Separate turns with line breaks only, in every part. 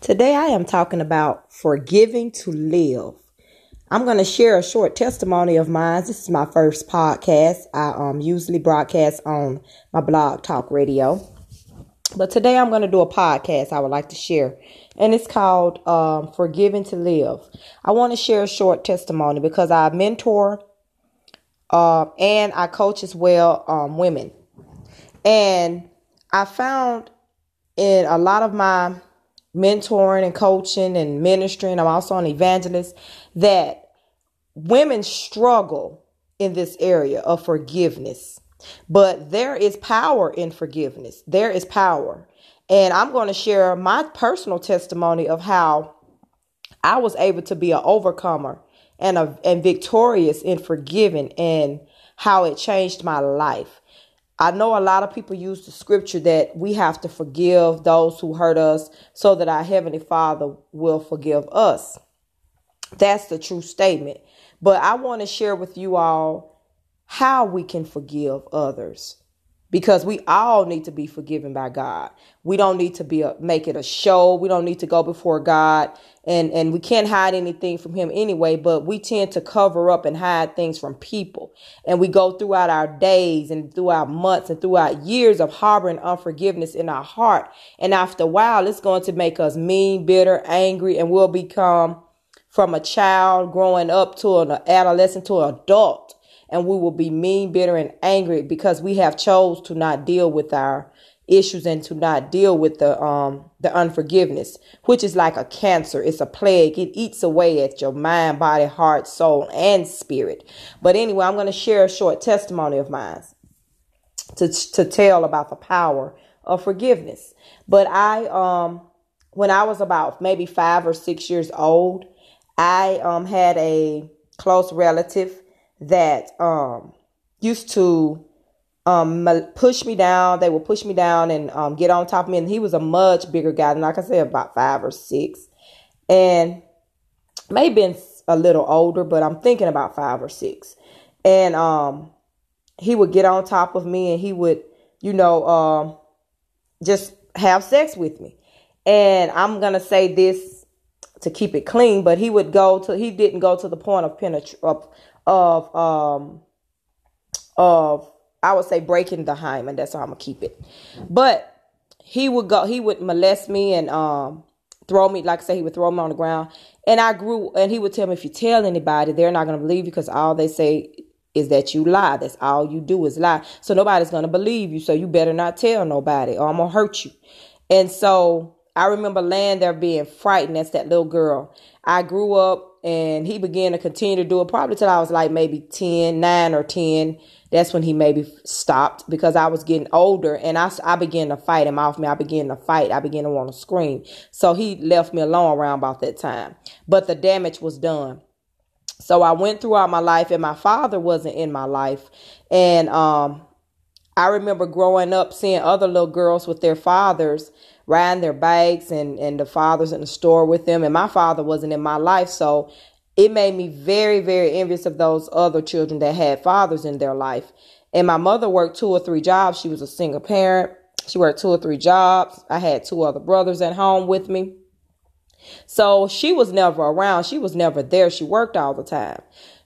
Today I am talking about forgiving to live. I'm going to share a short testimony of mine. This is my first podcast. I um, usually broadcast on my blog talk radio. But today I'm going to do a podcast I would like to share. And it's called um, Forgiving to Live. I want to share a short testimony because I mentor uh, and I coach as well um, women. And I found in a lot of my mentoring and coaching and ministering, I'm also an evangelist, that women struggle in this area of forgiveness. But there is power in forgiveness. There is power. And I'm going to share my personal testimony of how I was able to be an overcomer and a, and victorious in forgiving and how it changed my life. I know a lot of people use the scripture that we have to forgive those who hurt us so that our Heavenly Father will forgive us. That's the true statement. But I want to share with you all how we can forgive others because we all need to be forgiven by God. We don't need to be a, make it a show. We don't need to go before God and and we can't hide anything from him anyway, but we tend to cover up and hide things from people. And we go throughout our days and throughout months and throughout years of harboring unforgiveness in our heart. And after a while, it's going to make us mean, bitter, angry, and we'll become from a child growing up to an adolescent to an adult and we will be mean, bitter, and angry because we have chose to not deal with our issues and to not deal with the um the unforgiveness, which is like a cancer. It's a plague. It eats away at your mind, body, heart, soul, and spirit. But anyway, I'm going to share a short testimony of mine to to tell about the power of forgiveness. But I um when I was about maybe 5 or 6 years old, I um had a close relative that um, used to um, push me down. They would push me down and um, get on top of me. And he was a much bigger guy than, like I said, about five or six. And may been a little older, but I'm thinking about five or six. And um, he would get on top of me and he would, you know, um, just have sex with me. And I'm going to say this to keep it clean, but he would go to, he didn't go to the point of penetration, of um of I would say breaking the hymen. That's how I'm gonna keep it. But he would go. He would molest me and um throw me. Like I say, he would throw me on the ground. And I grew. And he would tell me, if you tell anybody, they're not gonna believe you because all they say is that you lie. That's all you do is lie. So nobody's gonna believe you. So you better not tell nobody, or I'm gonna hurt you. And so I remember laying there being frightened That's that little girl. I grew up and he began to continue to do it probably till I was like maybe 10, 9 or 10. That's when he maybe stopped because I was getting older and I, I began to fight him off me. I began to fight. I began to want to scream. So he left me alone around about that time. But the damage was done. So I went throughout my life and my father wasn't in my life. And um, I remember growing up seeing other little girls with their fathers riding their bikes and, and the fathers in the store with them. And my father wasn't in my life. So it made me very, very envious of those other children that had fathers in their life. And my mother worked two or three jobs. She was a single parent. She worked two or three jobs. I had two other brothers at home with me. So she was never around. She was never there. She worked all the time.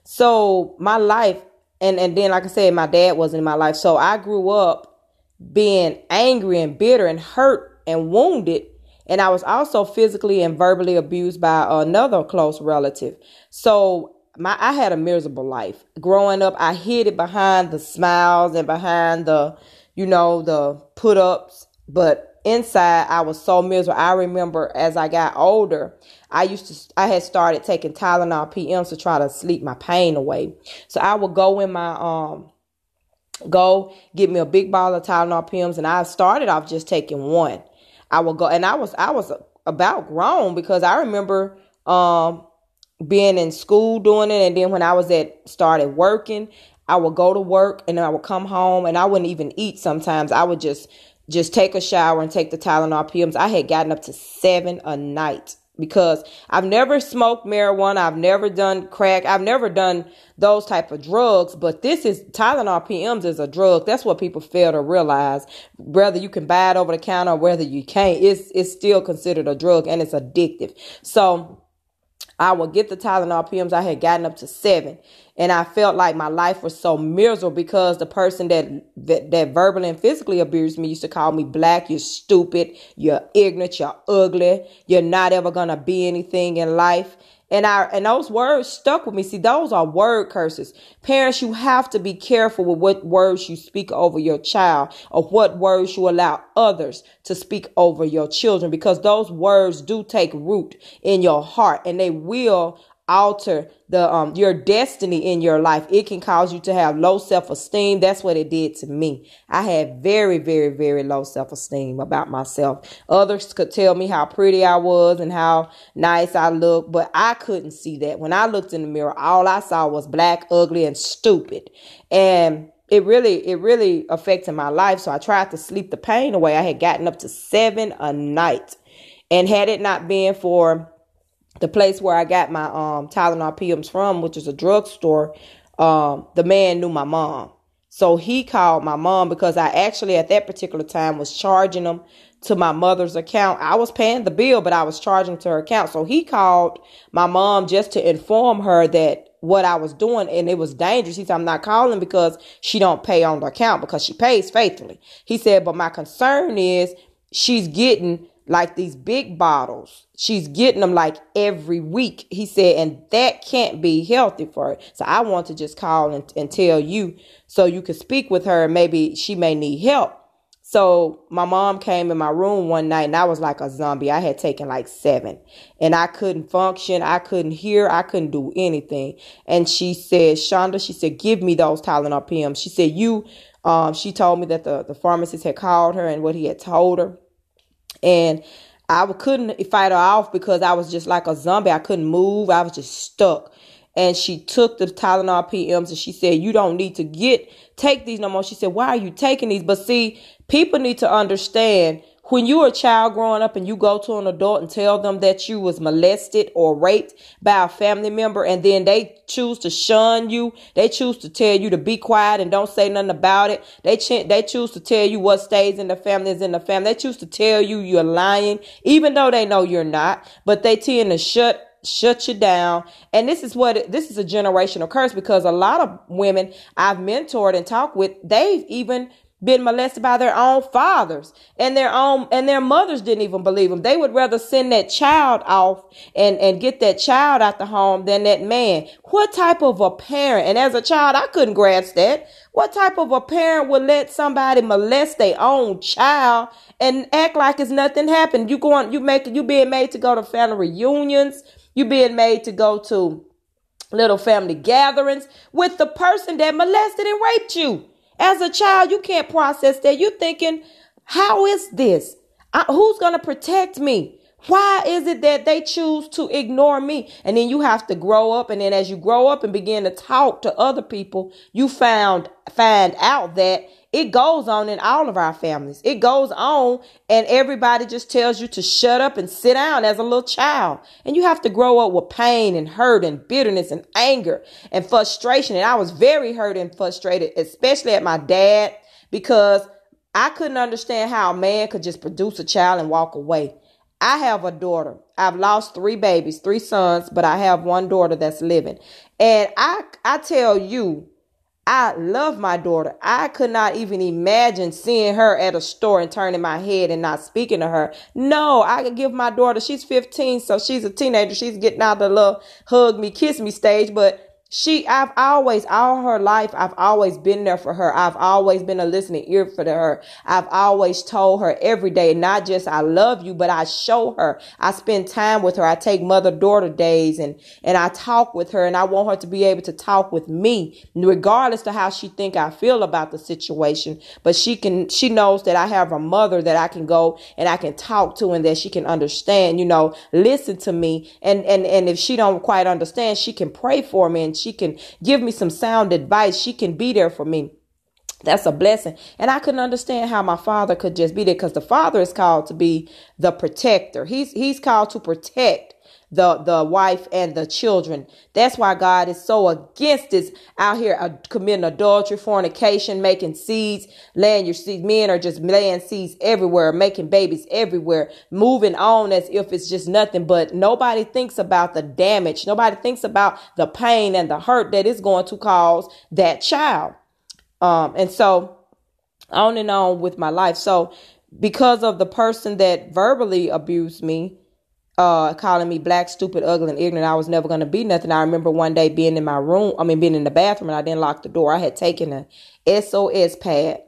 So my life, and, and then, like I said, my dad wasn't in my life. So I grew up being angry and bitter and hurt and wounded. And I was also physically and verbally abused by another close relative. So my I had a miserable life. Growing up, I hid it behind the smiles and behind the, you know, the put ups. But inside I was so miserable. I remember as I got older, I used to I had started taking Tylenol PMs to try to sleep my pain away. So I would go in my um go get me a big bottle of Tylenol PMs and I started off just taking one. I would go, and I was I was about grown because I remember um, being in school doing it, and then when I was at started working, I would go to work and I would come home and I wouldn't even eat. Sometimes I would just just take a shower and take the Tylenol PMs. I had gotten up to seven a night because I've never smoked marijuana, I've never done crack, I've never done those type of drugs, but this is Tylenol PMs is a drug. That's what people fail to realize. Whether you can buy it over the counter or whether you can't, it's it's still considered a drug and it's addictive. So I would get the Tylenol PMs. I had gotten up to seven, and I felt like my life was so miserable because the person that that, that verbally and physically abused me used to call me black. You're stupid. You're ignorant. You're ugly. You're not ever gonna be anything in life. And I and those words stuck with me. See, those are word curses. Parents, you have to be careful with what words you speak over your child or what words you allow others to speak over your children because those words do take root in your heart and they will alter the um your destiny in your life. It can cause you to have low self-esteem. That's what it did to me. I had very very very low self-esteem about myself. Others could tell me how pretty i was and how nice i looked but i couldn't see that. When i looked in the mirror all i saw was black ugly and stupid. And it really it really affected my life so i tried to sleep the pain away. I had gotten up to seven a night. And had it not been for the place where I got my um Tylenol PMs from, which is a drugstore, um, the man knew my mom. So he called my mom because I actually at that particular time was charging them to my mother's account. I was paying the bill, but I was charging to her account. So he called my mom just to inform her that what I was doing and it was dangerous. He said, I'm not calling because she don't pay on the account because she pays faithfully. He said, but my concern is she's getting like these big bottles. She's getting them like every week. He said, and that can't be healthy for her. So I want to just call and, and tell you so you could speak with her. Maybe she may need help. So my mom came in my room one night and I was like a zombie. I had taken like seven and I couldn't function. I couldn't hear. I couldn't do anything. And she said, Shonda, she said, give me those Tylenol PMs. She said, you, um, she told me that the, the pharmacist had called her and what he had told her and I couldn't fight her off because I was just like a zombie. I couldn't move. I was just stuck. And she took the Tylenol PMs and she said, You don't need to get take these no more. She said, Why are you taking these? But see, people need to understand when you're a child growing up and you go to an adult and tell them that you was molested or raped by a family member and then they choose to shun you, they choose to tell you to be quiet and don't say nothing about it. They ch- they choose to tell you what stays in the family is in the family. They choose to tell you you're lying even though they know you're not, but they tend to shut shut you down. And this is what this is a generational curse because a lot of women I've mentored and talked with, they've even been molested by their own fathers and their own and their mothers didn't even believe them. They would rather send that child off and and get that child out the home than that man. What type of a parent? And as a child, I couldn't grasp that. What type of a parent would let somebody molest their own child and act like it's nothing happened? You going you make you being made to go to family reunions, you being made to go to little family gatherings with the person that molested and raped you. As a child, you can't process that. You're thinking, how is this? I, who's going to protect me? Why is it that they choose to ignore me? And then you have to grow up. And then as you grow up and begin to talk to other people, you found, find out that it goes on in all of our families. It goes on and everybody just tells you to shut up and sit down as a little child. And you have to grow up with pain and hurt and bitterness and anger and frustration. And I was very hurt and frustrated, especially at my dad, because I couldn't understand how a man could just produce a child and walk away. I have a daughter. I've lost three babies, three sons, but I have one daughter that's living. And I I tell you, I love my daughter. I could not even imagine seeing her at a store and turning my head and not speaking to her. No, I could give my daughter, she's 15, so she's a teenager. She's getting out the little hug me, kiss me stage, but she i've always all her life i've always been there for her. I've always been a listening ear for her. I've always told her every day not just i love you but i show her. I spend time with her. I take mother daughter days and and i talk with her and i want her to be able to talk with me regardless to how she think i feel about the situation. But she can she knows that i have a mother that i can go and i can talk to and that she can understand you know listen to me. And and and if she don't quite understand she can pray for me and she can give me some sound advice. She can be there for me. that's a blessing. And I couldn't understand how my father could just be there because the father is called to be the protector. He's he's called to protect the the wife and the children. That's why God is so against this out here uh, committing adultery, fornication, making seeds, laying your seeds. Men are just laying seeds everywhere, making babies everywhere, moving on as if it's just nothing. But nobody thinks about the damage. Nobody thinks about the pain and the hurt that is going to cause that child. Um, and so on and on with my life. So because of the person that verbally abused me, uh, calling me black, stupid, ugly, and ignorant. I was never going to be nothing. I remember one day being in my room, I mean, being in the bathroom, and I didn't lock the door. I had taken a SOS pad,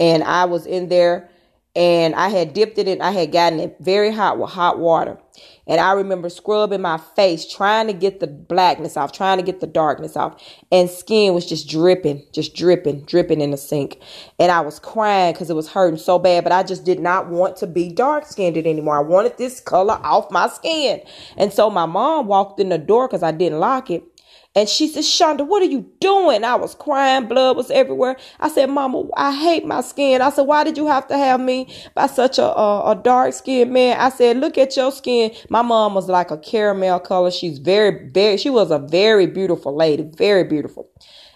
and I was in there, and I had dipped it in, I had gotten it very hot with hot water. And I remember scrubbing my face, trying to get the blackness off, trying to get the darkness off. And skin was just dripping, just dripping, dripping in the sink. And I was crying because it was hurting so bad. But I just did not want to be dark skinned anymore. I wanted this color off my skin. And so my mom walked in the door because I didn't lock it. And she said, Shonda, what are you doing? I was crying. Blood was everywhere. I said, Mama, I hate my skin. I said, why did you have to have me by such a, a, a dark skinned man? I said, look at your skin. My mom was like a caramel color. She's very, very, she was a very beautiful lady. Very beautiful.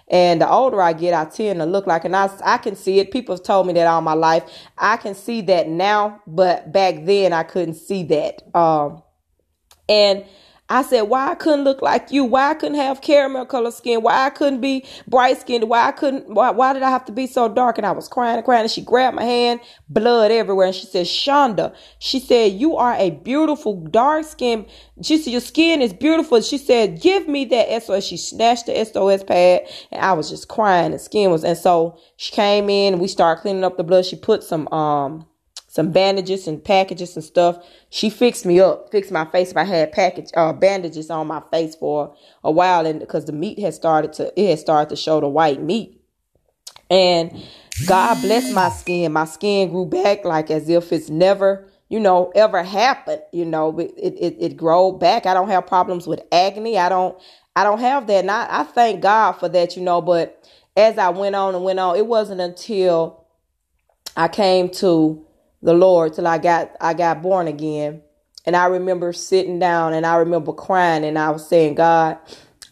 And the older I get, I tend to look like, and I, I can see it. People have told me that all my life. I can see that now, but back then I couldn't see that. Um, and I said, why I couldn't look like you? Why I couldn't have caramel color skin? Why I couldn't be bright skinned? Why I couldn't, why, why did I have to be so dark? And I was crying and crying and she grabbed my hand, blood everywhere. And she said, Shonda, she said, you are a beautiful dark skin. She said, your skin is beautiful. She said, give me that SOS. She snatched the SOS pad and I was just crying. The skin was, and so she came in and we started cleaning up the blood. She put some, um, some bandages and packages and stuff. She fixed me up, fixed my face. If I had package uh, bandages on my face for a while, and because the meat had started to, it had started to show the white meat. And God bless my skin. My skin grew back like as if it's never, you know, ever happened. You know, it it it grew back. I don't have problems with acne. I don't I don't have that. And I, I thank God for that. You know, but as I went on and went on, it wasn't until I came to the Lord till I got I got born again. And I remember sitting down and I remember crying and I was saying, God,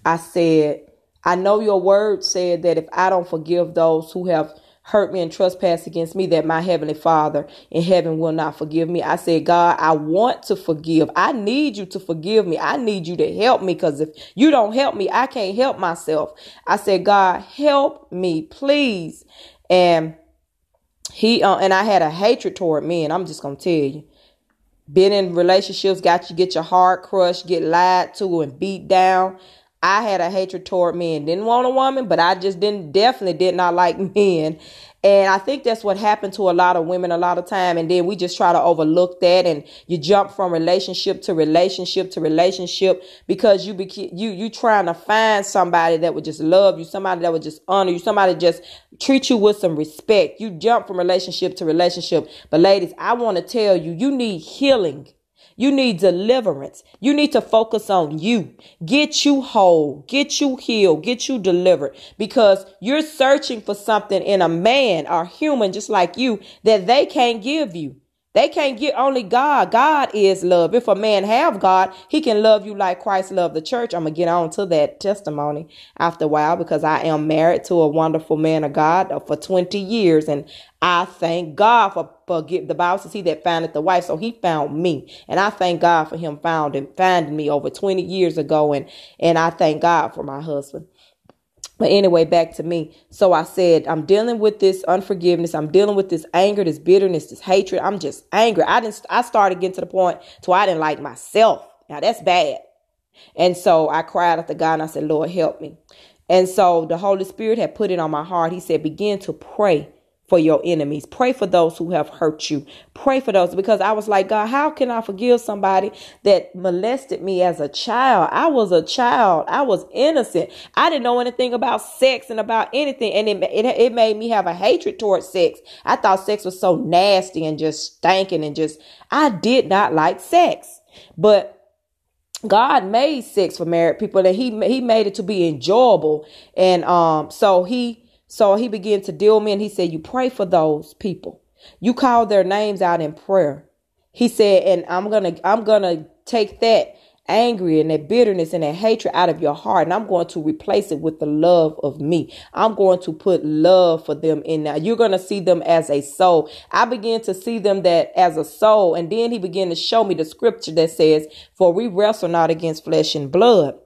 I said, I know your word said that if I don't forgive those who have hurt me and trespass against me, that my heavenly Father in heaven will not forgive me. I said, God, I want to forgive. I need you to forgive me. I need you to help me because if you don't help me, I can't help myself. I said, God, help me, please. And he uh, and I had a hatred toward men. I'm just gonna tell you. Been in relationships, got you get your heart crushed, get lied to and beat down. I had a hatred toward men. Didn't want a woman, but I just didn't definitely did not like men. And I think that's what happened to a lot of women a lot of time. And then we just try to overlook that and you jump from relationship to relationship to relationship because you be, you, you trying to find somebody that would just love you, somebody that would just honor you, somebody just treat you with some respect. You jump from relationship to relationship. But ladies, I want to tell you, you need healing. You need deliverance. You need to focus on you. Get you whole, get you healed, get you delivered because you're searching for something in a man or human just like you that they can't give you. They can't get only God. God is love. If a man have God, he can love you like Christ loved the church. I'm to get on to that testimony after a while because I am married to a wonderful man of God for 20 years. And I thank God for, for get, the Bible says he that founded the wife. So he found me. And I thank God for him finding, finding me over 20 years ago. And, and I thank God for my husband. But anyway, back to me. So I said, I'm dealing with this unforgiveness. I'm dealing with this anger, this bitterness, this hatred. I'm just angry. I didn't, I started getting to the point to I didn't like myself. Now that's bad. And so I cried out to God and I said, Lord, help me. And so the Holy Spirit had put it on my heart. He said, begin to pray for your enemies. Pray for those who have hurt you. Pray for those because I was like, God, how can I forgive somebody that molested me as a child? I was a child. I was innocent. I didn't know anything about sex and about anything. And it, it, it made me have a hatred towards sex. I thought sex was so nasty and just stinking and just, I did not like sex. But God made sex for married people and he, he made it to be enjoyable. And, um, so he, So he began to deal me and he said, You pray for those people. You call their names out in prayer. He said, and I'm gonna I'm gonna take that angry and that bitterness and that hatred out of your heart. And I'm going to replace it with the love of me. I'm going to put love for them in now. You're going to see them as a soul. I began to see them that as a soul. And then he began to show me the scripture that says, for we wrestle not against flesh and blood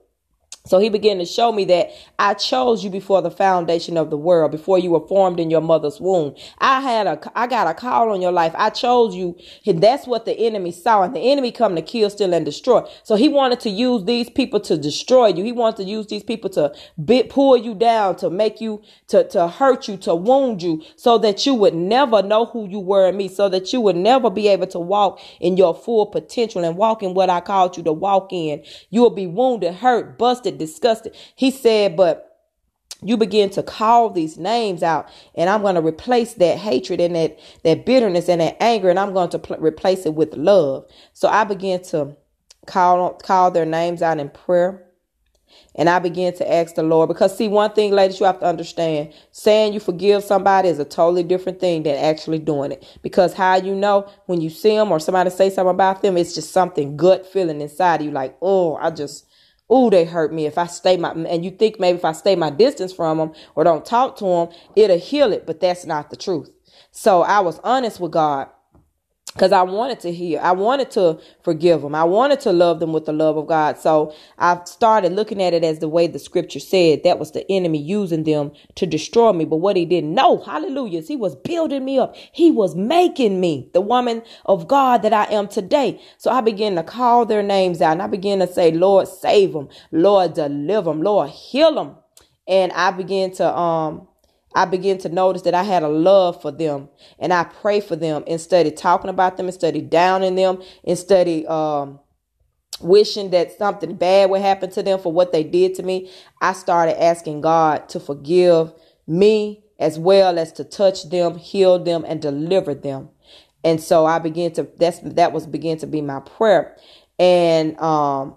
so he began to show me that I chose you before the foundation of the world, before you were formed in your mother's womb. I had a, I got a call on your life. I chose you. And that's what the enemy saw. And the enemy come to kill, steal, and destroy. So he wanted to use these people to destroy you. He wanted to use these people to bit, pull you down, to make you, to, to hurt you, to wound you, so that you would never know who you were in me, so that you would never be able to walk in your full potential and walk in what I called you to walk in. You will be wounded, hurt, busted, disgusted. He said, but you begin to call these names out and i'm going to replace that hatred and that that bitterness and that anger and i'm going to pl- replace it with love so i began to call call their names out in prayer and I began to ask the Lord because see one thing ladies you have to understand saying you forgive somebody is a totally different thing than actually doing it because how you know when you see them or somebody say something about them it's just something gut feeling inside of you like oh I just oh, they hurt me. If I stay my, and you think maybe if I stay my distance from them or don't talk to them, it'll heal it. But that's not the truth. So I was honest with God because I wanted to hear. I wanted to forgive them. I wanted to love them with the love of God. So I started looking at it as the way the scripture said that was the enemy using them to destroy me. But what he didn't know, hallelujah, he was building me up. He was making me the woman of God that I am today. So I began to call their names out and I began to say, Lord, save them. Lord, deliver them. Lord, heal them. And I began to, um, I began to notice that I had a love for them and I pray for them instead of talking about them, instead of downing them, instead of um, wishing that something bad would happen to them for what they did to me. I started asking God to forgive me as well as to touch them, heal them, and deliver them. And so I began to that's that was began to be my prayer. And um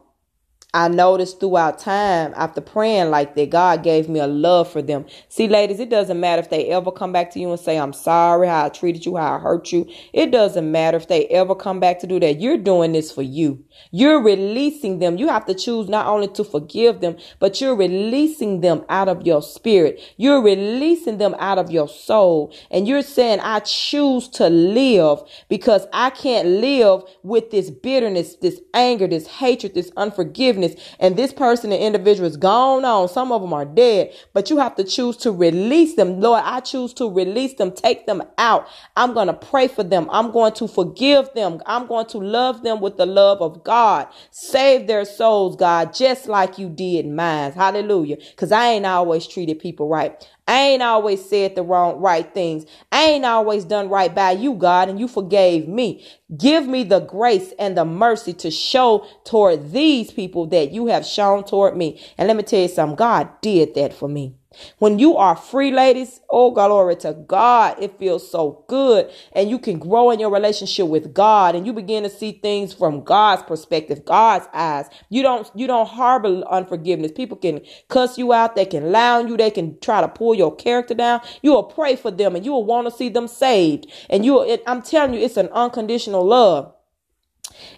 I noticed throughout time after praying like that, God gave me a love for them. See, ladies, it doesn't matter if they ever come back to you and say, I'm sorry how I treated you, how I hurt you. It doesn't matter if they ever come back to do that. You're doing this for you. You're releasing them. You have to choose not only to forgive them, but you're releasing them out of your spirit. You're releasing them out of your soul. And you're saying, I choose to live because I can't live with this bitterness, this anger, this hatred, this unforgiveness and this person, the individual is gone on. Some of them are dead, but you have to choose to release them. Lord, I choose to release them, take them out. I'm going to pray for them. I'm going to forgive them. I'm going to love them with the love of God. Save their souls, God, just like you did mine. Hallelujah. Cause I ain't always treated people right. I ain't always said the wrong, right things. I ain't always done right by you, God, and you forgave me. Give me the grace and the mercy to show toward these people that you have shown toward me. And let me tell you something. God did that for me. When you are free, ladies, oh glory to God, it feels so good. And you can grow in your relationship with God and you begin to see things from God's perspective, God's eyes. You don't you don't harbor unforgiveness. People can cuss you out, they can on you, they can try to pull your character down. You will pray for them and you will want to see them saved. And you it, I'm telling you, it's an unconditional love.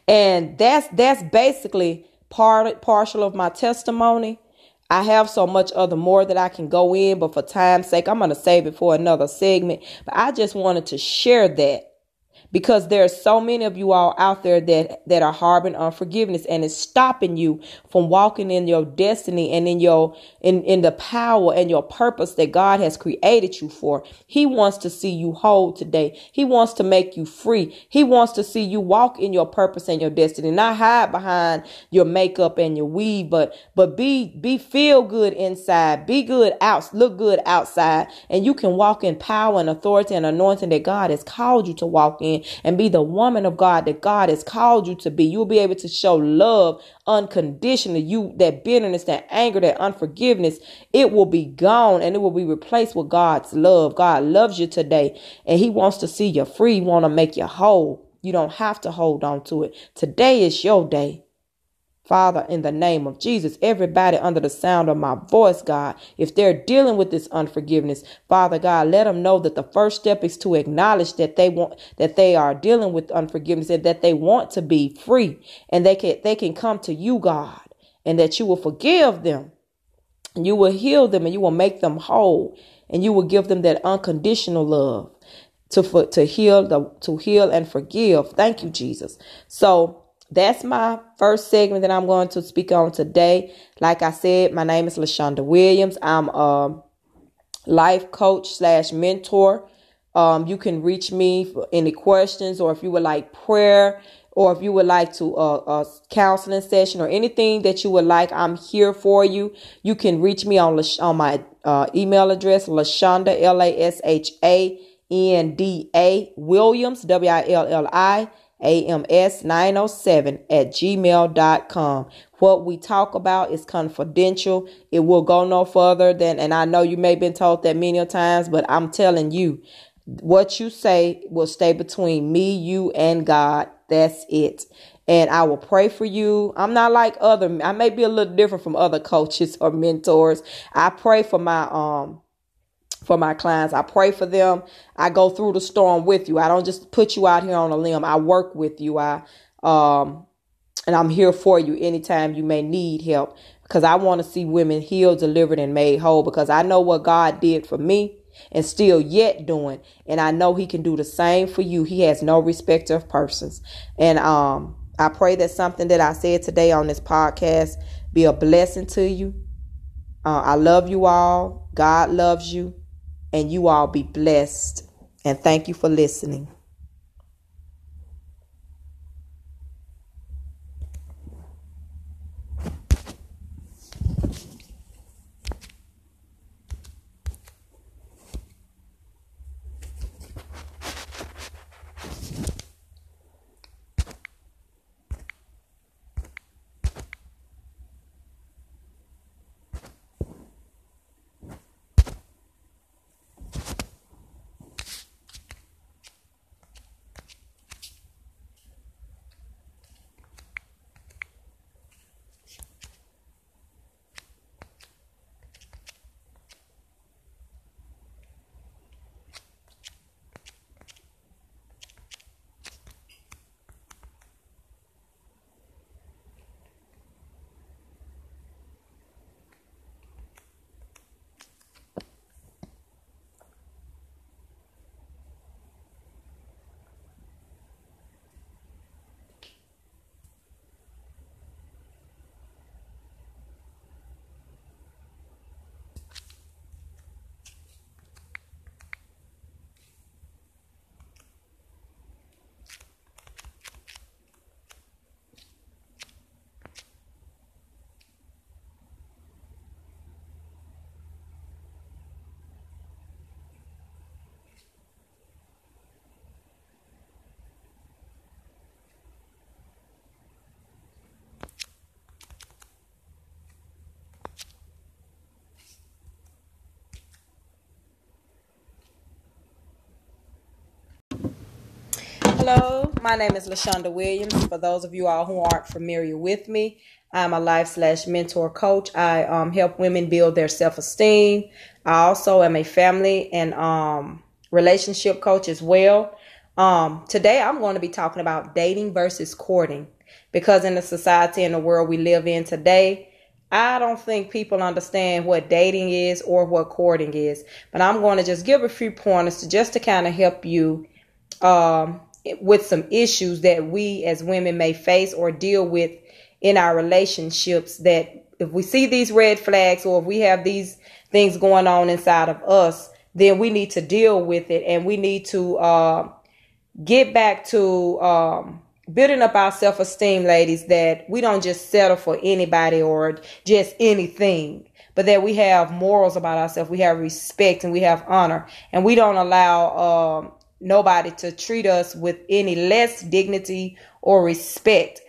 And that's that's basically part partial of my testimony I have so much other more that I can go in, but for time's sake, I'm going to save it for another segment. But I just wanted to share that because there are so many of you all out there that that are harboring unforgiveness and it's stopping you from walking in your destiny and in your in in the power and your purpose that God has created you for. He wants to see you whole today. He wants to make you free. He wants to see you walk in your purpose and your destiny, not hide behind your makeup and your weave, but but be be feel good inside, be good out, look good outside, and you can walk in power and authority and anointing that God has called you to walk in and be the woman of God that God has called you to be. You'll be able to show love unconditionally. You, that bitterness, that anger, that unforgiveness, it will be gone and it will be replaced with God's love. God loves you today and he wants to see you free. Want to make you whole. You don't have to hold on to it. Today is your day. Father, in the name of Jesus, everybody under the sound of my voice, God, if they're dealing with this unforgiveness, Father God, let them know that the first step is to acknowledge that they want that they are dealing with unforgiveness and that they want to be free and they can they can come to you, God, and that you will forgive them. And you will heal them and you will make them whole and you will give them that unconditional love to for, to heal the to heal and forgive. Thank you, Jesus. So that's my first segment that I'm going to speak on today. Like I said, my name is Lashonda Williams. I'm a life coach slash mentor. Um, you can reach me for any questions or if you would like prayer or if you would like to uh, a counseling session or anything that you would like, I'm here for you. You can reach me on on my uh, email address, Lashonda L A S H A N D A Williams W I L L I AMS907 at gmail.com. What we talk about is confidential. It will go no further than, and I know you may have been told that many times, but I'm telling you, what you say will stay between me, you, and God. That's it. And I will pray for you. I'm not like other, I may be a little different from other coaches or mentors. I pray for my, um, for my clients. I pray for them. I go through the storm with you. I don't just put you out here on a limb. I work with you. I um and I'm here for you anytime you may need help because I want to see women healed, delivered and made whole because I know what God did for me and still yet doing and I know he can do the same for you. He has no respect of persons. And um I pray that something that I said today on this podcast be a blessing to you. Uh, I love you all. God loves you and you all be blessed. And thank you for listening. Hello, my name is Lashonda Williams. For those of you all who aren't familiar with me, I'm a life slash mentor coach. I um, help women build their self esteem. I also am a family and um, relationship coach as well. Um, today, I'm going to be talking about dating versus courting because in the society and the world we live in today, I don't think people understand what dating is or what courting is. But I'm going to just give a few pointers to just to kind of help you um, with some issues that we as women may face or deal with in our relationships that if we see these red flags or if we have these things going on inside of us, then we need to deal with it and we need to uh, get back to um, building up our self esteem, ladies, that we don't just settle for anybody or just anything, but that we have morals about ourselves, we have respect and we have honor, and we don't allow um, nobody to treat us with any less dignity or respect.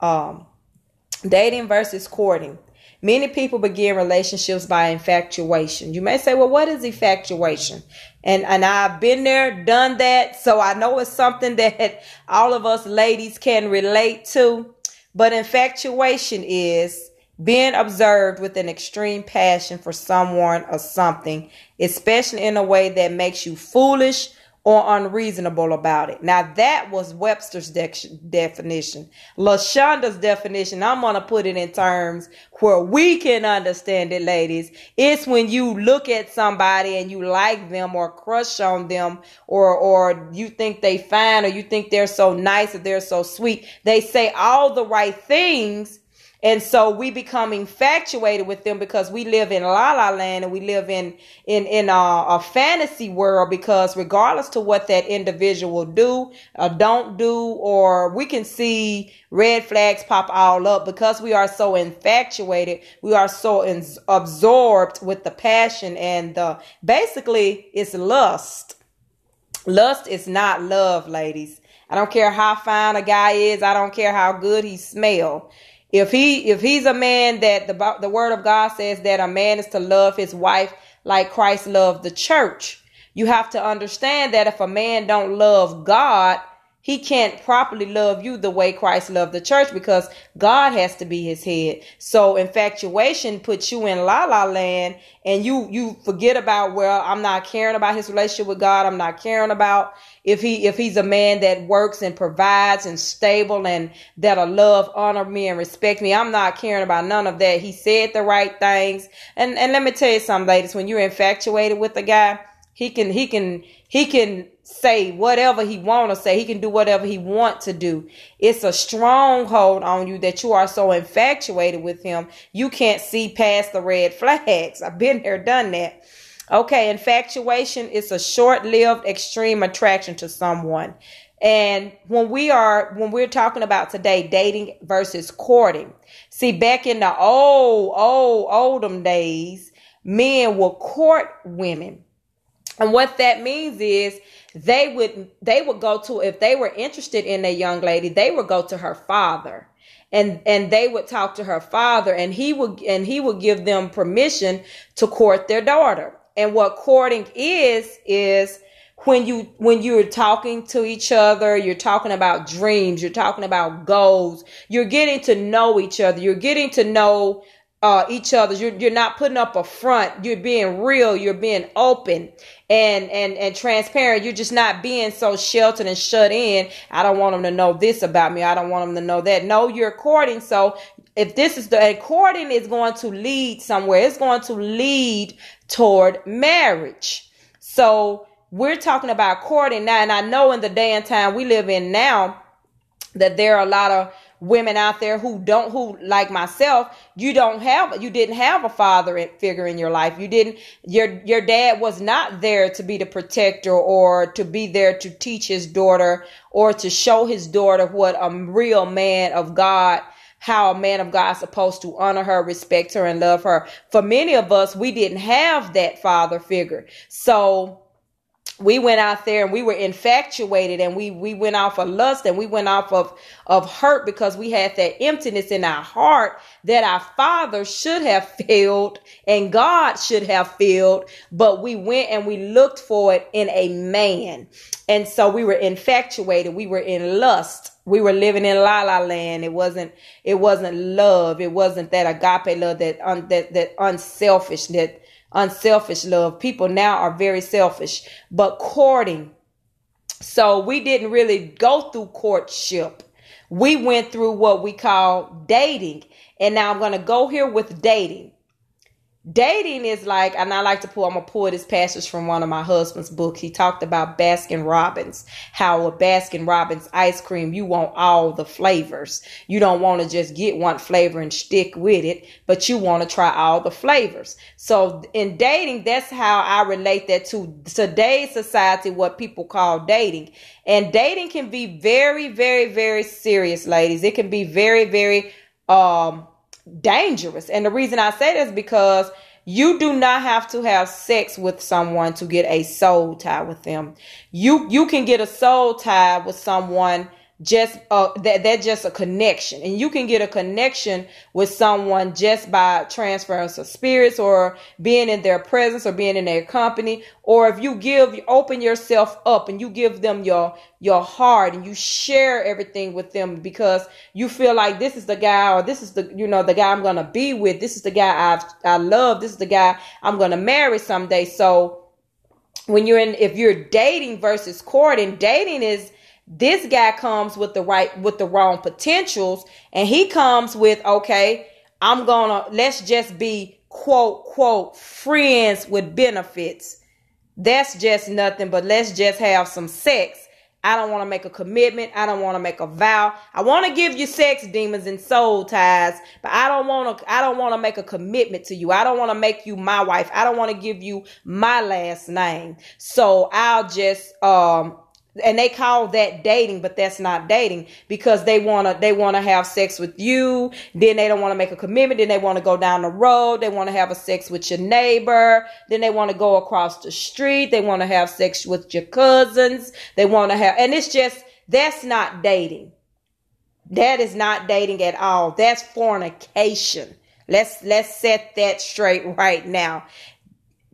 Um, dating versus courting. Many people begin relationships by infatuation. You may say, well, what is infatuation? And, and I've been there, done that. So I know it's something that all of us ladies can relate to. But infatuation is being observed with an extreme passion for someone or something, especially in a way that makes you foolish or unreasonable about it. Now that was Webster's de- definition. LaShonda's definition, I'm going to put it in terms where we can understand it, ladies. It's when you look at somebody and you like them or crush on them or, or you think they fine or you think they're so nice or they're so sweet. They say all the right things and so we become infatuated with them because we live in la la land and we live in in in a, a fantasy world because regardless to what that individual do or don't do or we can see red flags pop all up because we are so infatuated we are so in, absorbed with the passion and the basically it's lust. Lust is not love ladies. I don't care how fine a guy is. I don't care how good he smell if he if he's a man that the the word of God says that a man is to love his wife like Christ loved the church, you have to understand that if a man don't love God, he can't properly love you the way Christ loved the church because God has to be his head. So infatuation puts you in la la land and you you forget about well, I'm not caring about his relationship with God. I'm not caring about if he if he's a man that works and provides and stable and that'll love, honor me and respect me, I'm not caring about none of that. He said the right things. And and let me tell you something, ladies, when you're infatuated with a guy, he can he can he can say whatever he want to say. He can do whatever he want to do. It's a stronghold on you that you are so infatuated with him. You can't see past the red flags. I've been there, done that. Okay, infatuation is a short-lived extreme attraction to someone. And when we are when we're talking about today dating versus courting. See, back in the old, old, olden days, men will court women. And what that means is they would they would go to if they were interested in a young lady, they would go to her father and and they would talk to her father and he would and he would give them permission to court their daughter and what courting is, is when you when you're talking to each other you're talking about dreams you're talking about goals you're getting to know each other you're getting to know uh, each other you're, you're not putting up a front you're being real you're being open and and and transparent. You're just not being so sheltered and shut in. I don't want them to know this about me. I don't want them to know that. No you're courting. So if this is the courting is going to lead somewhere. It's going to lead toward marriage. So we're talking about courting now. And I know in the day and time we live in now that there are a lot of women out there who don't who like myself you don't have you didn't have a father figure in your life you didn't your your dad was not there to be the protector or to be there to teach his daughter or to show his daughter what a real man of god how a man of God is supposed to honor her, respect her, and love her. For many of us, we didn't have that father figure. So we went out there and we were infatuated and we we went off of lust and we went off of of hurt because we had that emptiness in our heart that our father should have filled and God should have filled but we went and we looked for it in a man and so we were infatuated we were in lust we were living in la la land. It wasn't, it wasn't love. It wasn't that agape love, that, un, that, that unselfish, that unselfish love. People now are very selfish, but courting. So we didn't really go through courtship. We went through what we call dating. And now I'm going to go here with dating dating is like and i like to pull i'm gonna pull this passage from one of my husband's books he talked about baskin robbins how a baskin robbins ice cream you want all the flavors. You don't want to just get one flavor and stick with it but you want to try all the flavors. So in dating that's how i relate that to today's society what people call dating. And dating can be very very very serious ladies. It can be very very um dangerous. And the reason I say this because you do not have to have sex with someone to get a soul tie with them. You you can get a soul tie with someone just uh that that's just a connection. And you can get a connection with someone just by transference of spirits or being in their presence or being in their company. Or if you give you open yourself up and you give them your your heart and you share everything with them because you feel like this is the guy or this is the you know the guy I'm going to be with. This is the guy I I love. This is the guy I'm going to marry someday. So when you're in if you're dating versus courting dating is this guy comes with the right with the wrong potentials and he comes with okay i'm gonna let's just be quote quote friends with benefits. That's just nothing but let's just have some sex. I don't want to make a commitment. I don't want to make a vow. I want to give you sex demons and soul ties but i don't want to i don't want to make a commitment to you. I don't want to make you my wife. I don't want to give you my last name. So i'll just um and they call that dating but that's not dating because they want to they want to have sex with you. Then they don't want to make a commitment. Then they want to go down the road. They want to have a sex with your neighbor. Then they want to go across the street. They want to have sex with your cousins. They want to have and it's just that's not dating. That is not dating at all. That's fornication. Let's let's set that straight right now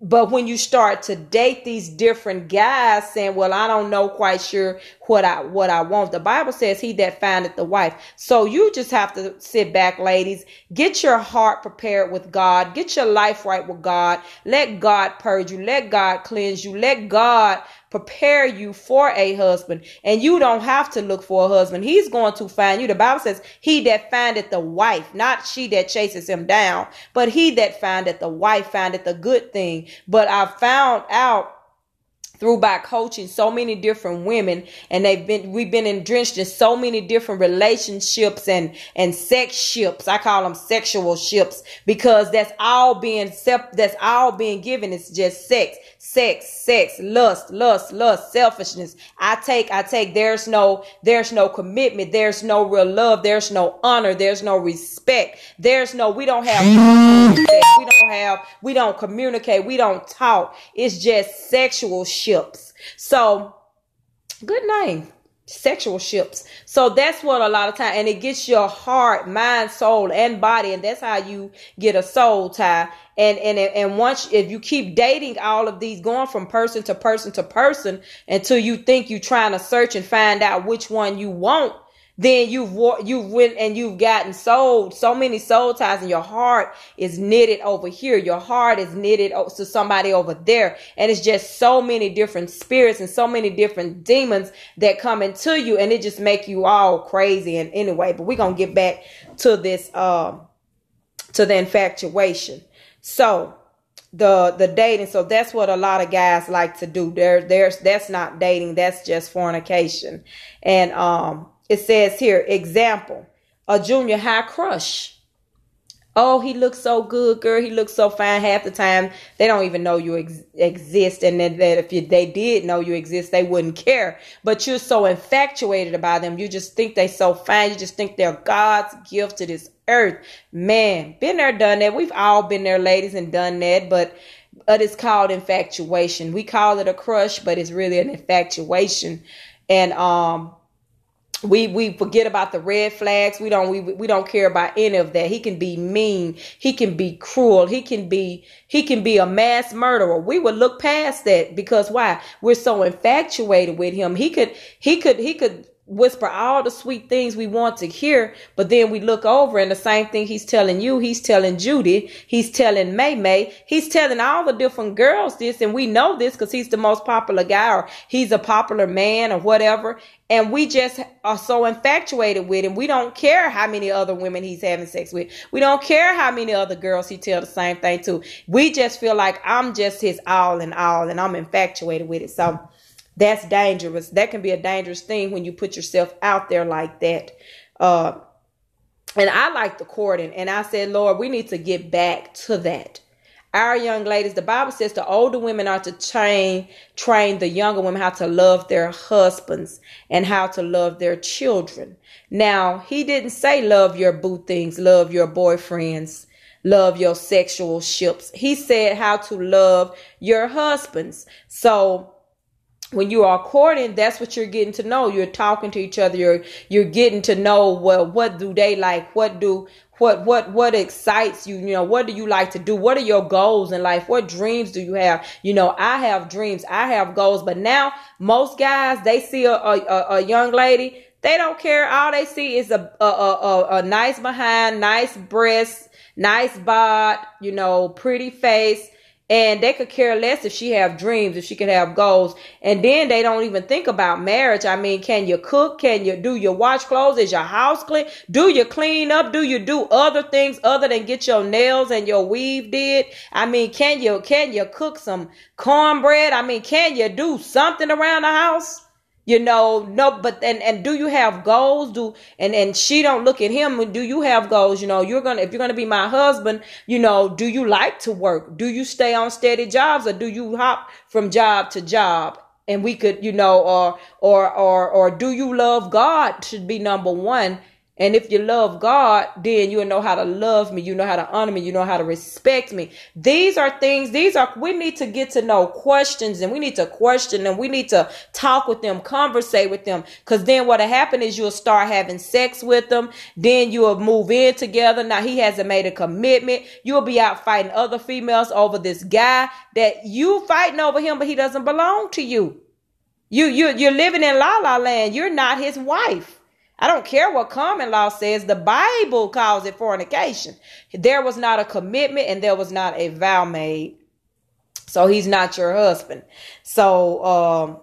but when you start to date these different guys saying, well, I don't know quite sure what I, what I want. The Bible says he that findeth the wife. So you just have to sit back, ladies, get your heart prepared with God, get your life right with God. Let God purge you. Let God cleanse you. Let God prepare you for a husband. And you don't have to look for a husband. He's going to find you. The Bible says, He that findeth the wife, not she that chases him down, but he that findeth the wife findeth a good thing. But I found out through by coaching so many different women and they've been we've been drenched in so many different relationships and and sex ships i call them sexual ships because that's all being that's all being given it's just sex sex, sex, lust, lust, lust, selfishness. I take, I take, there's no, there's no commitment. There's no real love. There's no honor. There's no respect. There's no, we don't have, we don't have, we don't communicate. We don't talk. It's just sexual ships. So good name sexual ships. So that's what a lot of time, and it gets your heart, mind, soul, and body, and that's how you get a soul tie. And and and once if you keep dating all of these, going from person to person to person until you think you're trying to search and find out which one you want, then you've you've went and you've gotten sold. So many soul ties and your heart is knitted over here. Your heart is knitted to somebody over there. And it's just so many different spirits and so many different demons that come into you and it just make you all crazy and anyway but we're gonna get back to this uh, to the infatuation. So the the dating so that's what a lot of guys like to do. There there's that's not dating. That's just fornication. And um it says here, example, a junior high crush. Oh, he looks so good, girl. He looks so fine. Half the time, they don't even know you ex- exist, and that, that if you, they did know you exist, they wouldn't care. But you're so infatuated about them. You just think they so fine. You just think they're God's gift to this earth. Man, been there, done that. We've all been there, ladies, and done that. But but it's called infatuation. We call it a crush, but it's really an infatuation. And um, we we forget about the red flags. We don't we, we don't care about any of that. He can be mean. He can be cruel. He can be he can be a mass murderer. We would look past that because why? We're so infatuated with him. He could he could he could whisper all the sweet things we want to hear, but then we look over and the same thing he's telling you, he's telling Judy, he's telling May May, he's telling all the different girls this, and we know this because he's the most popular guy or he's a popular man or whatever. And we just are so infatuated with him. We don't care how many other women he's having sex with. We don't care how many other girls he tell the same thing to. We just feel like I'm just his all in all and I'm infatuated with it. So that's dangerous. That can be a dangerous thing when you put yourself out there like that. Uh, and I like the courting, and I said, Lord, we need to get back to that. Our young ladies, the Bible says the older women are to train train the younger women how to love their husbands and how to love their children. Now, he didn't say love your boo things, love your boyfriends, love your sexual ships. He said how to love your husbands. So when you are courting, that's what you're getting to know. You're talking to each other. You're you're getting to know well what do they like? What do what what what excites you? You know, what do you like to do? What are your goals in life? What dreams do you have? You know, I have dreams, I have goals, but now most guys they see a a, a young lady, they don't care. All they see is a a a, a nice behind, nice breasts, nice bod, you know, pretty face and they could care less if she have dreams if she could have goals. And then they don't even think about marriage. I mean can you cook? Can you do your wash clothes? Is your house clean? Do you clean up? Do you do other things other than get your nails and your weave did? I mean can you can you cook some cornbread? I mean can you do something around the house you know no but and and do you have goals? Do and and she don't look at him do you have goals? You know you're gonna if you're gonna be my husband you know do you like to work? Do you stay on steady jobs or do you hop from job to job? And we could you know or or or or do you love god should be number one and if you love God, then you'll know how to love me. You know how to honor me. You know how to respect me. These are things, these are, we need to get to know questions and we need to question them. We need to talk with them, conversate with them. Cause then what'll happen is you'll start having sex with them. Then you'll move in together. Now he hasn't made a commitment. You'll be out fighting other females over this guy that you fighting over him, but he doesn't belong to you. You, you, you're living in la la land. You're not his wife. I don't care what common law says. The Bible calls it fornication. There was not a commitment and there was not a vow made. So he's not your husband. So um,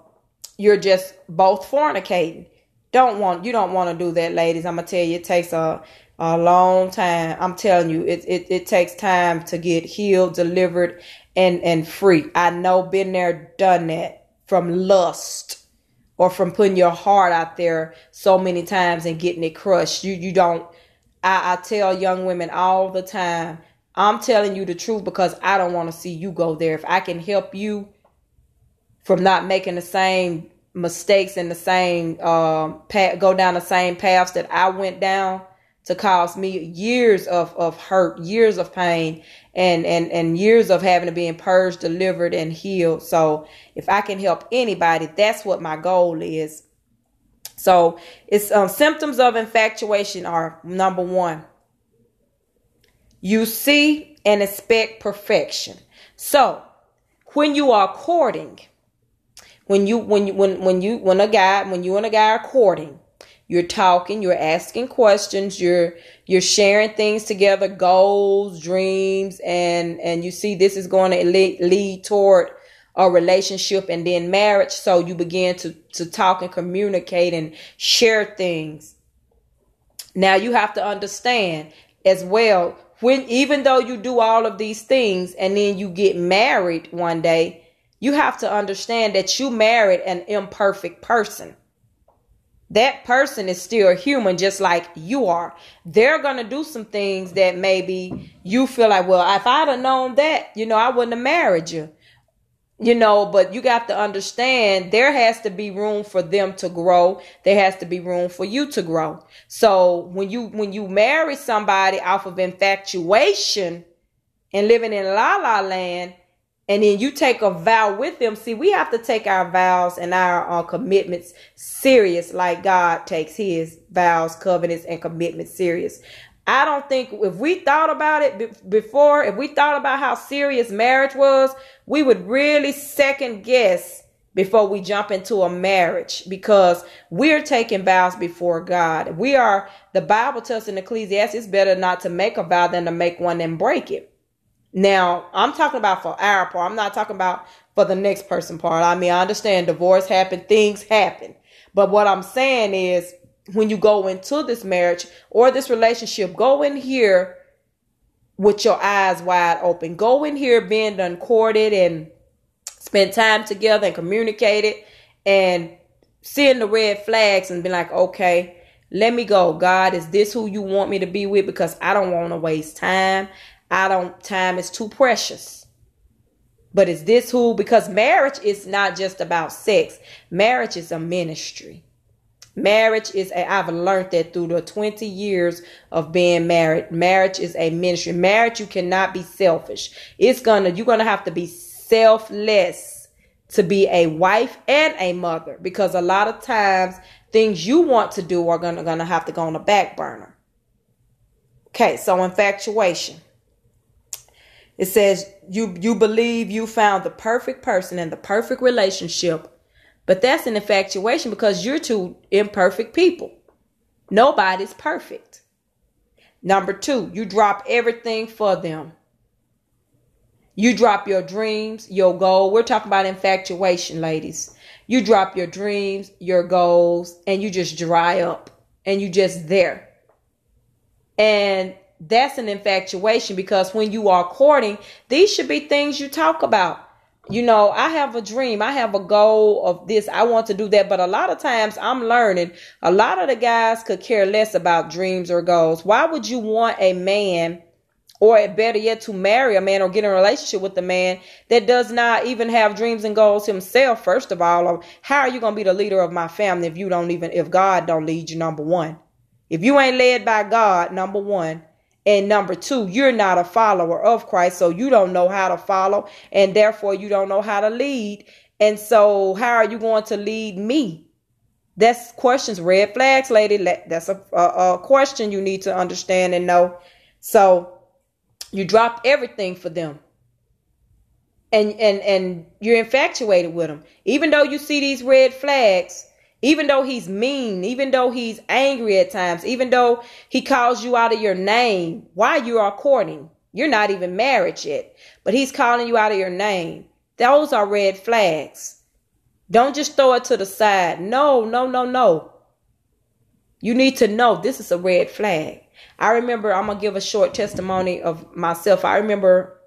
you're just both fornicating. Don't want you don't want to do that, ladies. I'm gonna tell you, it takes a a long time. I'm telling you, it, it, it takes time to get healed, delivered, and, and free. I know, been there, done that from lust or from putting your heart out there so many times and getting it crushed. You you don't I, I tell young women all the time, I'm telling you the truth because I don't want to see you go there. If I can help you from not making the same mistakes and the same um, path, go down the same paths that I went down to cause me years of, of hurt, years of pain, and and and years of having to be purged, delivered, and healed. So if I can help anybody, that's what my goal is. So it's um, symptoms of infatuation are number one. You see and expect perfection. So when you are courting, when you when you when when you when a guy when you and a guy are courting, you're talking, you're asking questions, you're you're sharing things together, goals, dreams, and and you see this is going to lead, lead toward a relationship and then marriage. So you begin to to talk and communicate and share things. Now you have to understand as well when even though you do all of these things and then you get married one day, you have to understand that you married an imperfect person that person is still human just like you are. They're gonna do some things that maybe you feel like well if i'd have known that you know i wouldn't have married you. You know but you got to understand there has to be room for them to grow. There has to be room for you to grow. So when you when you marry somebody off of infatuation and living in la la land and then you take a vow with them. See, we have to take our vows and our uh, commitments serious, like God takes his vows, covenants, and commitments serious. I don't think if we thought about it before, if we thought about how serious marriage was, we would really second guess before we jump into a marriage because we're taking vows before God. We are, the Bible tells in Ecclesiastes, it's better not to make a vow than to make one and break it. Now, I'm talking about for our part. I'm not talking about for the next person part. I mean, I understand divorce happen, things happen. But what I'm saying is when you go into this marriage or this relationship, go in here with your eyes wide open. Go in here being done courted and spend time together and communicated and seeing the red flags and be like, okay, let me go. God, is this who you want me to be with? Because I don't want to waste time. I don't, time is too precious. But is this who, because marriage is not just about sex, marriage is a ministry. Marriage is a, I've learned that through the 20 years of being married. Marriage is a ministry. Marriage, you cannot be selfish. It's gonna, you're gonna have to be selfless to be a wife and a mother because a lot of times things you want to do are gonna, gonna have to go on the back burner. Okay, so infatuation. It says you you believe you found the perfect person and the perfect relationship, but that's an infatuation because you're two imperfect people. Nobody's perfect. Number two, you drop everything for them. You drop your dreams, your goal. We're talking about infatuation, ladies. You drop your dreams, your goals, and you just dry up and you just there. And that's an infatuation because when you are courting, these should be things you talk about. You know, I have a dream, I have a goal of this, I want to do that. But a lot of times I'm learning a lot of the guys could care less about dreams or goals. Why would you want a man? or better yet to marry a man or get in a relationship with a man that does not even have dreams and goals himself first of all how are you going to be the leader of my family if you don't even if god don't lead you number one if you ain't led by god number one and number two you're not a follower of christ so you don't know how to follow and therefore you don't know how to lead. And so how are you going to lead me? That's questions red flags lady. That's a, a, a question you need to understand and know. So you dropped everything for them. And and and you're infatuated with them. Even though you see these red flags, even though he's mean, even though he's angry at times, even though he calls you out of your name while you are courting. You're not even married yet, but he's calling you out of your name. Those are red flags. Don't just throw it to the side. No, no, no, no. You need to know this is a red flag. I remember, I'm going to give a short testimony of myself. I remember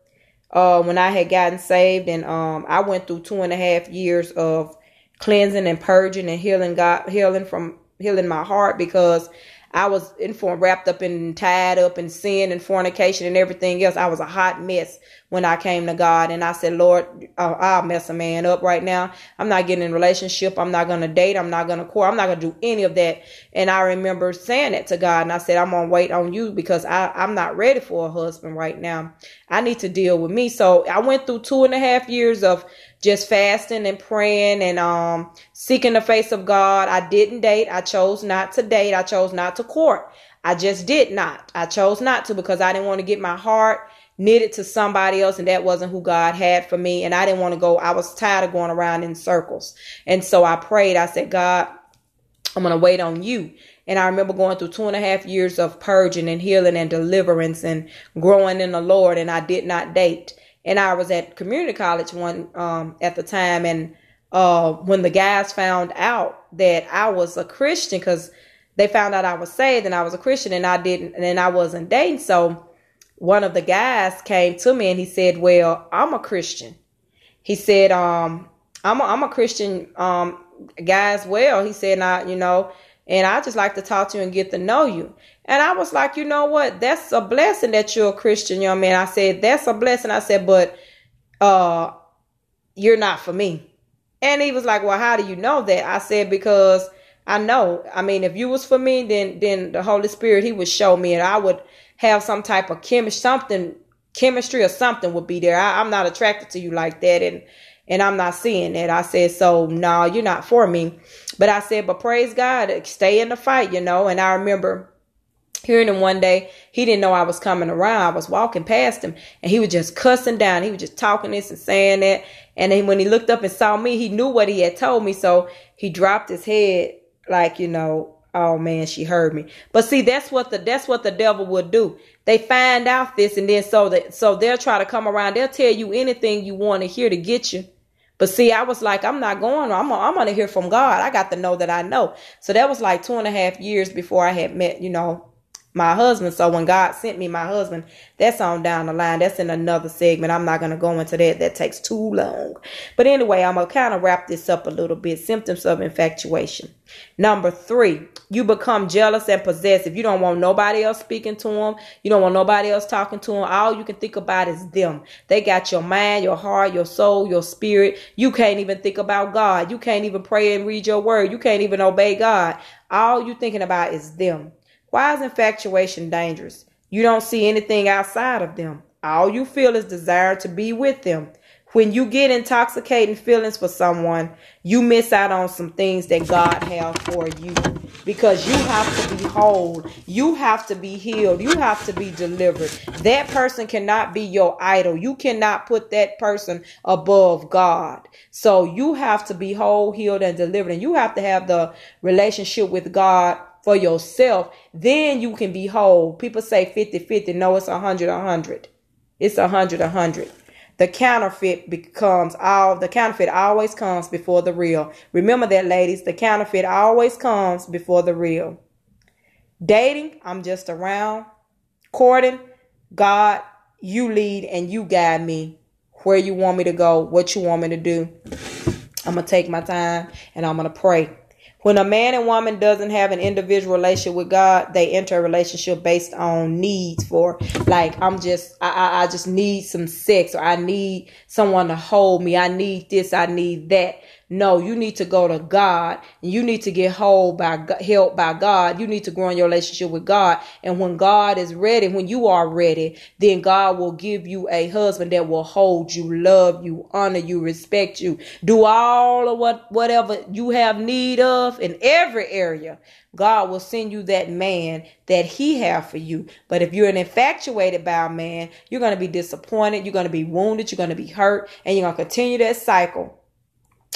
uh, when I had gotten saved and um, I went through two and a half years of cleansing and purging and healing God, healing from healing my heart because I was informed, wrapped up and tied up in sin and fornication and everything else. I was a hot mess when I came to God. And I said, Lord, I'll mess a man up right now. I'm not getting in relationship. I'm not going to date. I'm not going to court. I'm not going to do any of that. And I remember saying that to God. And I said, I'm going to wait on you because I, I'm not ready for a husband right now. I need to deal with me. So I went through two and a half years of just fasting and praying and um seeking the face of God. I didn't date. I chose not to date. I chose not to court. I just did not. I chose not to because I didn't want to get my heart knitted to somebody else and that wasn't who God had for me and I didn't want to go I was tired of going around in circles. And so I prayed. I said, "God, I'm going to wait on you." And I remember going through two and a half years of purging and healing and deliverance and growing in the Lord and I did not date and I was at community college one um, at the time, and uh, when the guys found out that I was a Christian, because they found out I was saved and I was a Christian, and I didn't, and I wasn't dating, so one of the guys came to me and he said, "Well, I'm a Christian." He said, "Um, I'm a, I'm a Christian um guy as well." He said, "I, you know." And I just like to talk to you and get to know you. And I was like, you know what? That's a blessing that you're a Christian young man. I said, that's a blessing. I said, but uh you're not for me. And he was like, Well, how do you know that? I said, Because I know. I mean, if you was for me, then then the Holy Spirit, he would show me and I would have some type of chemistry something chemistry or something would be there. I, I'm not attracted to you like that and and I'm not seeing that. I said, so no, you're not for me. But I said, but praise God, stay in the fight, you know. And I remember hearing him one day. He didn't know I was coming around. I was walking past him and he was just cussing down. He was just talking this and saying that. And then when he looked up and saw me, he knew what he had told me. So he dropped his head like, you know, oh man, she heard me. But see, that's what the, that's what the devil would do. They find out this and then so that, so they'll try to come around. They'll tell you anything you want to hear to get you. But see, I was like, I'm not going. I'm, I'm to hear from God. I got to know that I know. So that was like two and a half years before I had met, you know, my husband. So when God sent me my husband, that's on down the line. That's in another segment. I'm not going to go into that. That takes too long. But anyway, I'm going to kind of wrap this up a little bit. Symptoms of infatuation. Number three, you become jealous and possessive. You don't want nobody else speaking to them. You don't want nobody else talking to them. All you can think about is them. They got your mind, your heart, your soul, your spirit. You can't even think about God. You can't even pray and read your word. You can't even obey God. All you thinking about is them. Why is infatuation dangerous? You don't see anything outside of them. All you feel is desire to be with them. when you get intoxicating feelings for someone, you miss out on some things that God has for you because you have to be whole. You have to be healed. You have to be delivered. That person cannot be your idol. You cannot put that person above God. So you have to be whole, healed, and delivered. And you have to have the relationship with God for yourself. Then you can be whole. People say 50 50. No, it's 100 100. It's 100 100 the counterfeit becomes all the counterfeit always comes before the real. Remember that, ladies. The counterfeit always comes before the real. Dating, I'm just around. Courting, God, you lead and you guide me where you want me to go, what you want me to do. I'm going to take my time and I'm going to pray. When a man and woman doesn't have an individual relationship with God, they enter a relationship based on needs for like I'm just I, I, I just need some sex or I need someone to hold me. I need this, I need that. No, you need to go to God you need to get hold by help by God. You need to grow in your relationship with God. And when God is ready, when you are ready, then God will give you a husband that will hold you, love you, honor you, respect you, do all of what whatever you have need of in every area. God will send you that man that he have for you. But if you're an infatuated by a man, you're going to be disappointed. You're going to be wounded. You're going to be hurt and you're going to continue that cycle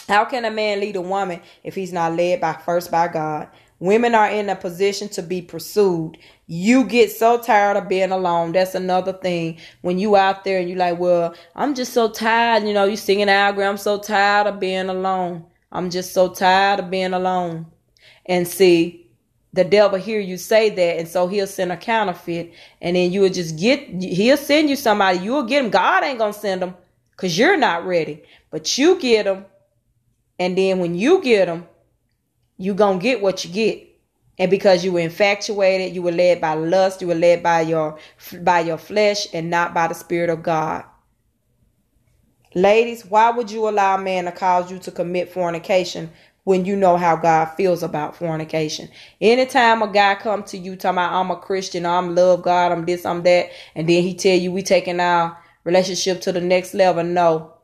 how can a man lead a woman if he's not led by first by God? Women are in a position to be pursued. You get so tired of being alone. That's another thing. When you out there and you like, well, I'm just so tired. You know, you singing out I'm so tired of being alone. I'm just so tired of being alone. And see, the devil hear you say that, and so he'll send a counterfeit, and then you'll just get. He'll send you somebody. You'll get him. God ain't gonna send them, cause you're not ready. But you get them and then when you get them, you going to get what you get. And because you were infatuated, you were led by lust, you were led by your by your flesh and not by the spirit of God. Ladies, why would you allow a man to cause you to commit fornication when you know how God feels about fornication? Anytime a guy come to you talking about I'm a Christian, I'm love God, I'm this, I'm that, and then he tell you we taking our relationship to the next level, no.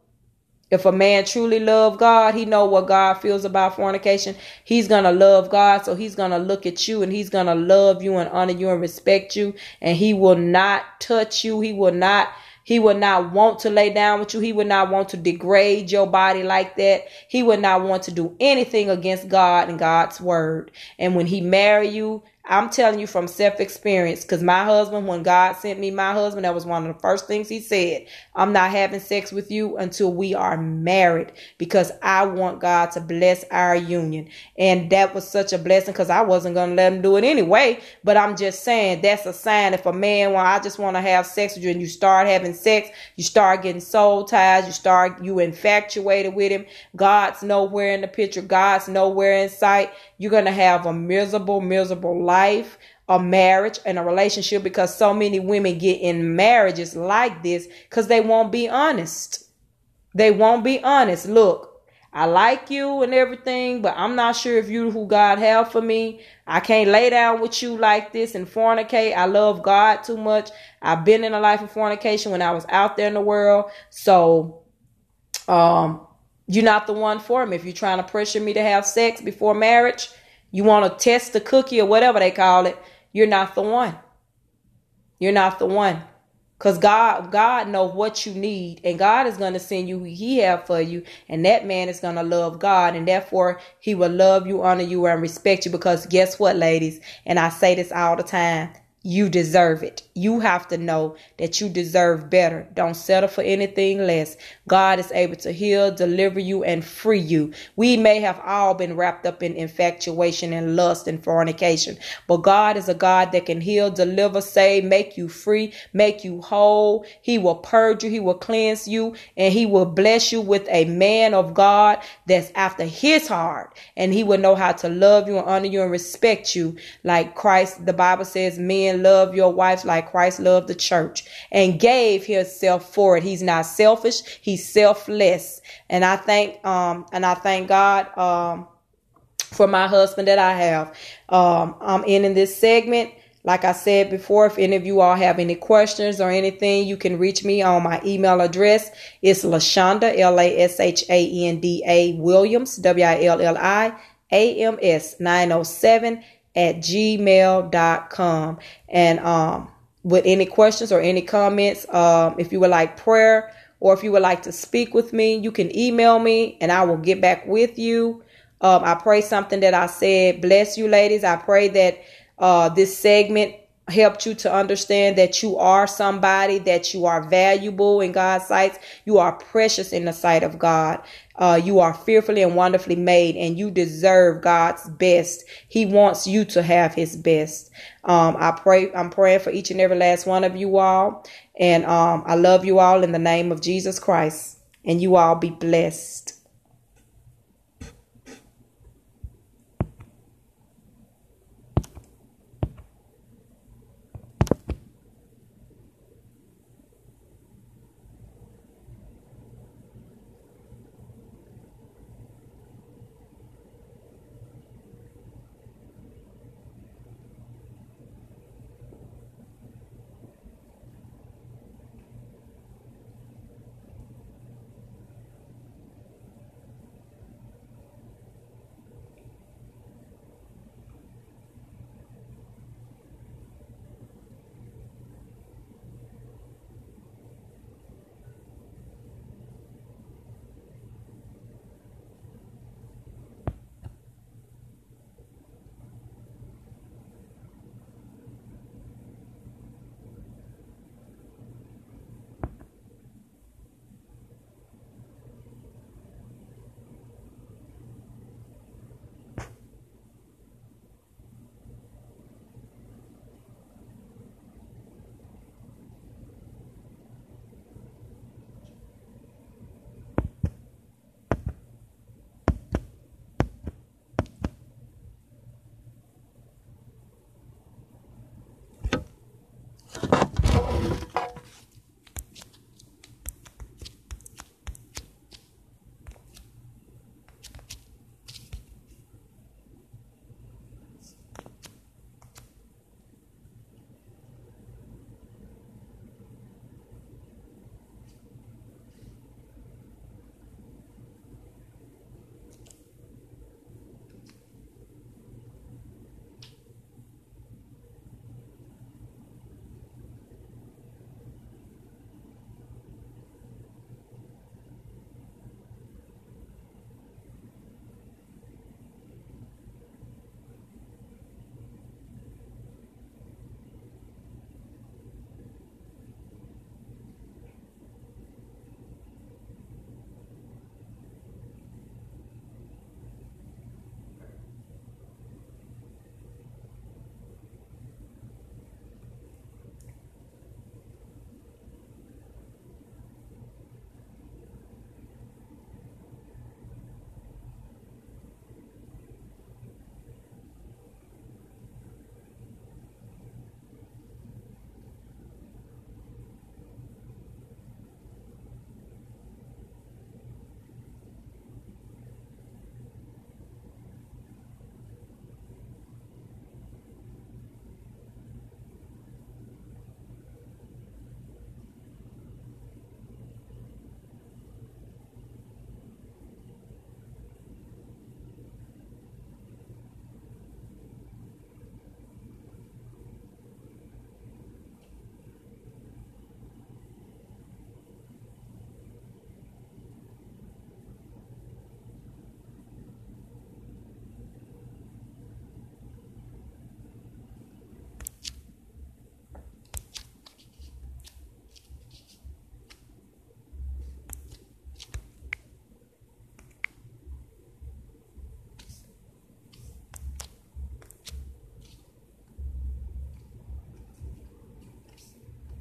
If a man truly love God, he know what God feels about fornication. He's going to love God. So he's going to look at you and he's going to love you and honor you and respect you. And he will not touch you. He will not he would not want to lay down with you. He would not want to degrade your body like that. He would not want to do anything against God and God's word. And when he marry you, I'm telling you from self experience, because my husband, when God sent me my husband, that was one of the first things he said. I'm not having sex with you until we are married because I want God to bless our union. And that was such a blessing because I wasn't going to let him do it anyway. But I'm just saying that's a sign if a man, well, I just want to have sex with you and you start having sex, you start getting soul ties, you start, you infatuated with him. God's nowhere in the picture, God's nowhere in sight. You're going to have a miserable, miserable life, a marriage, and a relationship because so many women get in marriages like this because they won't be honest. They won't be honest. Look, I like you and everything, but I'm not sure if you who God have for me. I can't lay down with you like this and fornicate. I love God too much. I've been in a life of fornication when I was out there in the world. So, um, you're not the one for me. If you're trying to pressure me to have sex before marriage, you want to test the cookie or whatever they call it, you're not the one. You're not the one. Cause God, God knows what you need, and God is gonna send you who He have for you, and that man is gonna love God, and therefore He will love you, honor you, and respect you. Because guess what, ladies? And I say this all the time: you deserve it. You have to know that you deserve better. Don't settle for anything less. God is able to heal, deliver you, and free you. We may have all been wrapped up in infatuation and lust and fornication, but God is a God that can heal, deliver, save, make you free, make you whole. He will purge you, He will cleanse you, and He will bless you with a man of God that's after His heart. And He will know how to love you and honor you and respect you like Christ. The Bible says, men love your wives like Christ loved the church and gave himself for it. He's not selfish. He's selfless. And I thank, um, and I thank God, um, for my husband that I have. Um, I'm ending this segment. Like I said before, if any of you all have any questions or anything, you can reach me on my email address. It's Lashanda, L A S H A N D A Williams, W I L L I A M S 907 at gmail.com. And um, with any questions or any comments, um, if you would like prayer or if you would like to speak with me, you can email me and I will get back with you. Um, I pray something that I said bless you, ladies. I pray that uh, this segment helped you to understand that you are somebody, that you are valuable in God's sight. You are precious in the sight of God. Uh, you are fearfully and wonderfully made, and you deserve God's best. He wants you to have His best. Um, I pray. I'm praying for each and every last one of you all, and um, I love you all in the name of Jesus Christ. And you all be blessed.